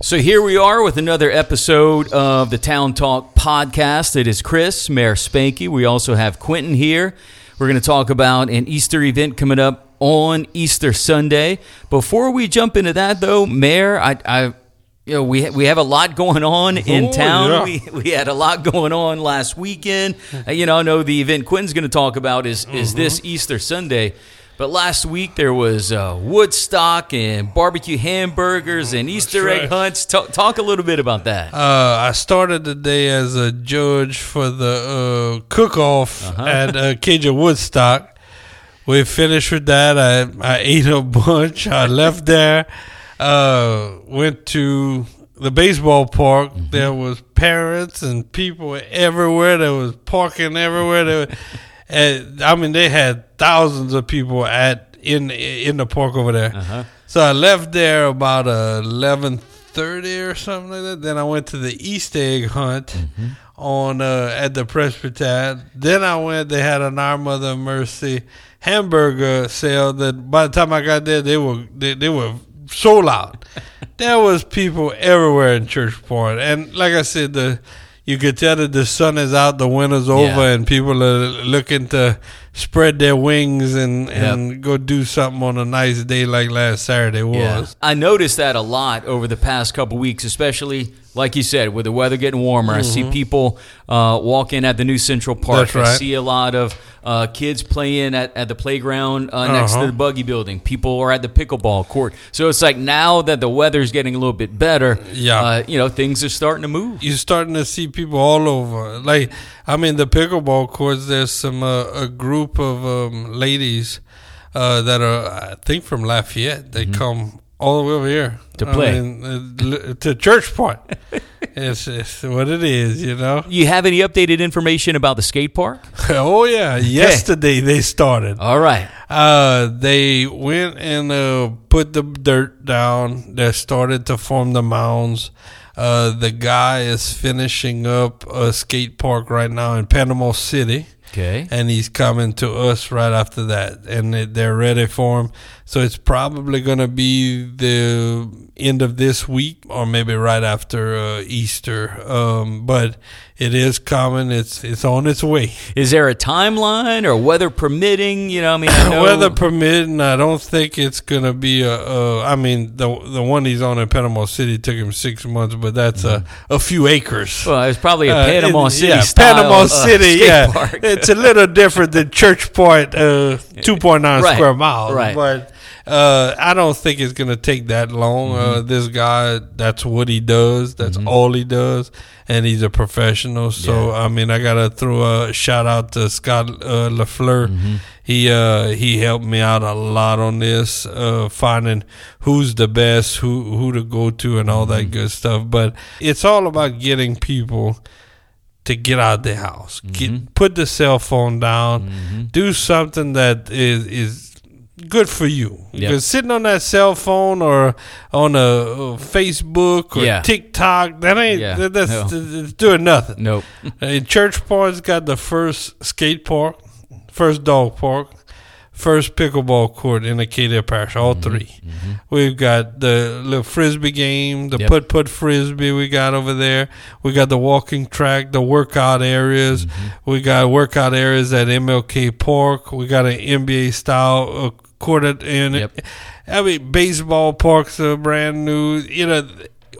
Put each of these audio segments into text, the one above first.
So here we are with another episode of the Town Talk podcast. It is Chris, Mayor Spanky. We also have Quentin here. We're going to talk about an Easter event coming up on Easter Sunday. Before we jump into that, though, Mayor, I, I you know, we we have a lot going on in Oh, town. yeah. We we had a lot going on last weekend. Uh, you know, I know the event Quentin's going to talk about is is Mm-hmm. this Easter Sunday. But last week there was uh, Woodstock and barbecue hamburgers and Easter egg right. hunts. Talk, talk a little bit about that. Uh, I started the day as a judge for the uh, cook-off Uh-huh. at uh, Cajun Woodstock. We finished with that. I I ate a bunch. I left there. Uh, went to the baseball park. Mm-hmm. There was parents and people everywhere. There was parking everywhere. There was, and, I mean, they had thousands of people at in in the park over there. Uh-huh. So I left there about eleven thirty or something like that. Then I went to the Easter egg hunt on uh, at the Presbyterian. Then I went. They had an Our Mother of Mercy hamburger sale. That by the time I got there, they were they, they were sold out. there was people everywhere in Church Point, and like I said, the you could tell that the sun is out, the winter's over, Yeah. and people are looking to spread their wings and, and go do something on a nice day like last Saturday was. Yeah. I noticed that a lot over the past couple weeks, especially like you said, with the weather getting warmer. I see people uh, walking at the new Central Park. Mm-hmm. I see a lot of uh, kids playing at, at the playground uh, next to Uh-huh. the buggy building. People are at the pickleball court. So it's like now that the weather's getting a little bit better, Yeah. uh, you know, things are starting to move. You're starting to see people all over. Like, I mean, the pickleball courts. There's some uh, a group of um, ladies uh, that are, I think, from Lafayette. They come all the way over here. To I play. mean, uh, to Church Point. it's, it's what it is, you know. You have any updated information about the skate park? oh yeah, yesterday they started. All right. Uh, they went and uh, put the dirt down. They started to form the mounds. Uh, the guy is finishing up a skate park right now in Panama City, Okay. and he's coming to us right after that, and they- they're ready for him. So it's probably gonna be the end of this week, or maybe right after uh, Easter. Um, but it is coming. It's it's on its way. Is there a timeline or weather permitting? You know, I mean, I know, Weather permitting, I don't think it's gonna be a. a I mean, the the one he's on in Panama City took him six months, but that's a, a few acres. Well, it's probably a Uh, Panama City yeah, style. Panama uh, City, skate yeah. It's a little different than Church Point, uh, two point nine Right, square miles, right. but. Uh, I don't think it's gonna take that long. Mm-hmm. Uh, this guy, that's what he does. That's all he does, and he's a professional. So I mean, I gotta throw a shout out to Scott uh, Lafleur. Mm-hmm. He uh, he helped me out a lot on this, uh, finding who's the best, who who to go to, and all Mm-hmm. that good stuff. But it's all about getting people to get out of the house, Mm-hmm. get put the cell phone down, do something that is is good for you. Yep. Because sitting on that cell phone or on a, uh Facebook or Yeah. TikTok, that ain't Yeah. that, that's No. it's doing nothing. Nope. Uh, Church Park's got the first skate park, first dog park, first pickleball court in Acadia Parish, all Mm-hmm. 3 We've got the little frisbee game, the Yep. put put frisbee we got over there. We got the walking track, the workout areas. Mm-hmm. We got workout areas at MLK Park. We got an NBA style uh, court at- in it. Yep. I mean, baseball parks are brand new. You know,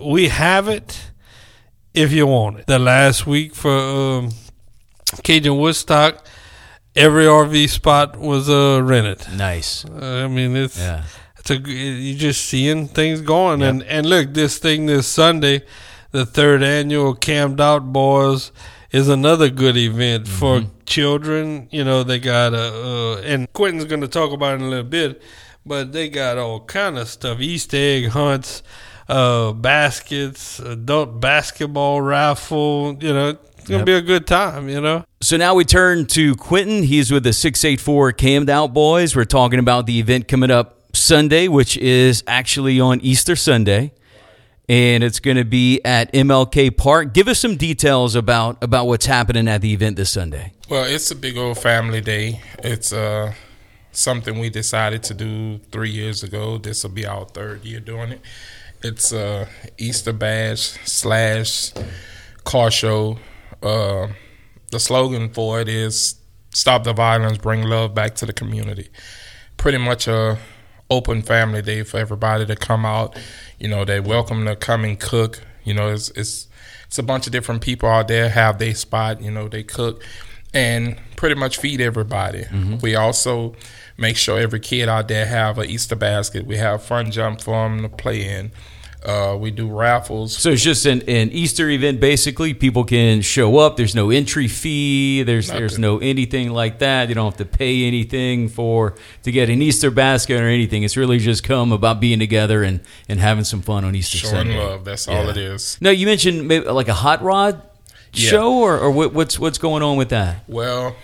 we have it if you want it. The last week for um, Cajun Woodstock, every RV spot was uh, rented. Nice. Uh, I mean, it's Yeah. it's a you just seeing things going and and look, this thing this Sunday, the third annual Cammed Out Boys is another good event for children. You know, they got a uh, and Quentin's going to talk about it in a little bit, but they got all kind of stuff: Easter egg hunts, uh, baskets, adult basketball raffle. You know, it's gonna Yep. be a good time. You know. So now we turn to Quentin. He's with the 684 Cammed Out Boys. We're talking about the event coming up Sunday, which is actually on Easter Sunday. And it's going to be at MLK Park. Give us some details about, about what's happening at the event this Sunday. Well, it's a big old family day. It's uh, something we decided to do three years ago. This will be our third year doing it. It's a Easter bash slash car show. Uh, the slogan for it is "Stop the violence, bring love back to the community." Pretty much a open family day for everybody to come out. You know, they welcome to come and cook. You know, it's it's it's a bunch of different people out there have their spot. You know, they cook and pretty much feed everybody. Mm-hmm. We also make sure every kid out there have an Easter basket. We have fun jump for them to play in. Uh, we do raffles. So it's just an, an Easter event. Basically, people can show up. There's no entry fee. There's Nothing. there's no anything like that. You don't have to pay anything for to get an Easter basket or anything. It's really just come about being together and, and having some fun on Easter Showing Sunday. love. That's yeah. all it is. No, you mentioned maybe like a hot rod yeah. show, or, or what's what's going on with that? Well,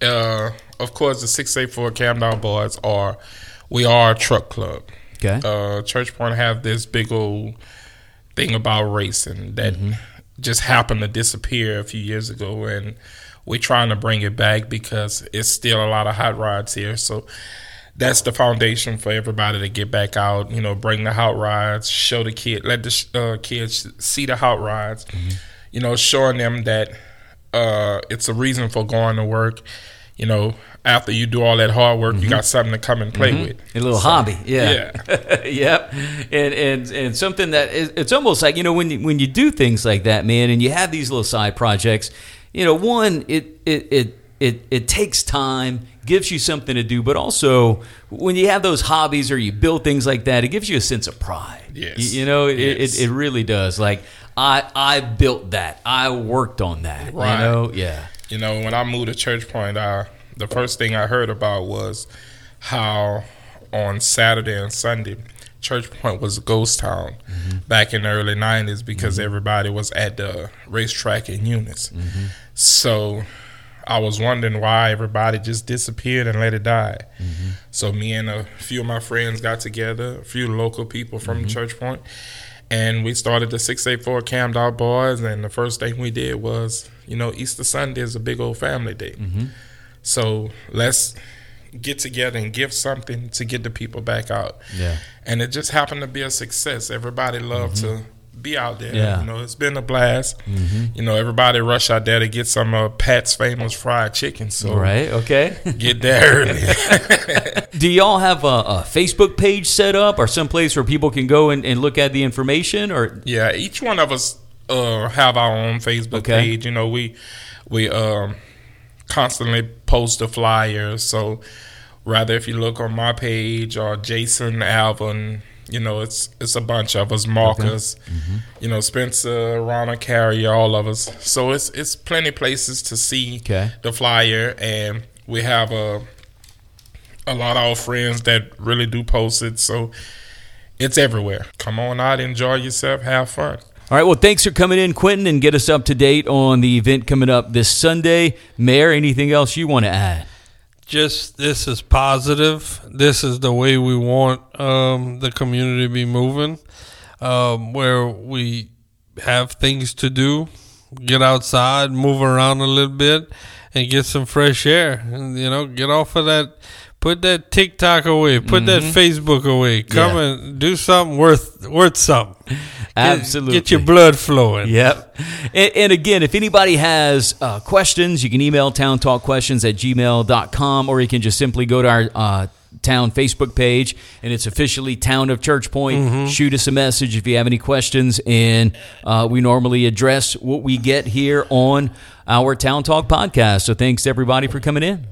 uh, of course, the six eight four Cam Dog Boys are we are a truck club. Okay. Uh, Church Point have this big old thing about racing that mm-hmm. just happened to disappear a few years ago, and we're trying to bring it back because it's still a lot of hot rods here. So that's the foundation for everybody to get back out. You know, bring the hot rods, show the kid, let the uh, kids see the hot rods. Mm-hmm. You know, showing them that uh, it's a reason for going to work. You know, after you do all that hard work, mm-hmm. you got something to come and play mm-hmm. with. A little so, hobby, yeah, yeah, yep. And and and something that is, it's almost like you know when you, when you do things like that, man, and you have these little side projects. You know, one it it it it, it takes time, gives you something to do, but also when you have those hobbies or you build things like that, it gives you a sense of pride. Yes. You, you know, it, yes. it, it really does. Like I I built that. I worked on that. Right. You know, yeah. You know, when I moved to Church Point, I the first thing I heard about was how on Saturday and Sunday, Church Point was a ghost town mm-hmm. back in the early '90s because mm-hmm. everybody was at the racetrack in Eunice. Mm-hmm. So I was wondering why everybody just disappeared and let it die. Mm-hmm. So me and a few of my friends got together, a few local people from mm-hmm. Church Point, and we started the 684 Cam Dog Boys. And the first thing we did was, you know, Easter Sunday is a big old family day. Mm-hmm. So let's get together and give something to get the people back out. Yeah. And it just happened to be a success. Everybody loved mm-hmm. to be out there. Yeah. You know, it's been a blast. Mm-hmm. You know, everybody rush out there to get some of Pat's famous fried chicken. So right, okay, get there early. Do y'all have a, a, Facebook page set up or some place where people can go and, and, look at the information? Or yeah, each one of us uh, have our own Facebook okay. page. You know, we we um constantly post the flyers. So rather if you look on my page or Jason Alvin, you know, it's it's a bunch of us, Marcus, okay. mm-hmm. you know, Spencer, Ronna Carrier, all of us. So it's it's plenty places to see okay. the flyer and we have a a lot of our friends that really do post it. So it's everywhere. Come on out, enjoy yourself, have fun. All right. Well, thanks for coming in, Quentin, and get us up to date on the event coming up this Sunday. Mayor, anything else you want to add? Just this is positive. This is the way we want um, the community to be moving, um, where we have things to do, get outside, move around a little bit, and get some fresh air. And, you know, get off of that Put that TikTok away. Put mm-hmm. that Facebook away. Come yeah. and do something worth worth something. Absolutely. Get, get your blood flowing. Yep. And, and again, if anybody has uh, questions, you can email towntalkquestions at gmail.com or you can just simply go to our uh, town Facebook page, and it's officially Town of Church Point. Mm-hmm. Shoot us a message if you have any questions, and uh, we normally address what we get here on our Town Talk podcast. So thanks everybody for coming in.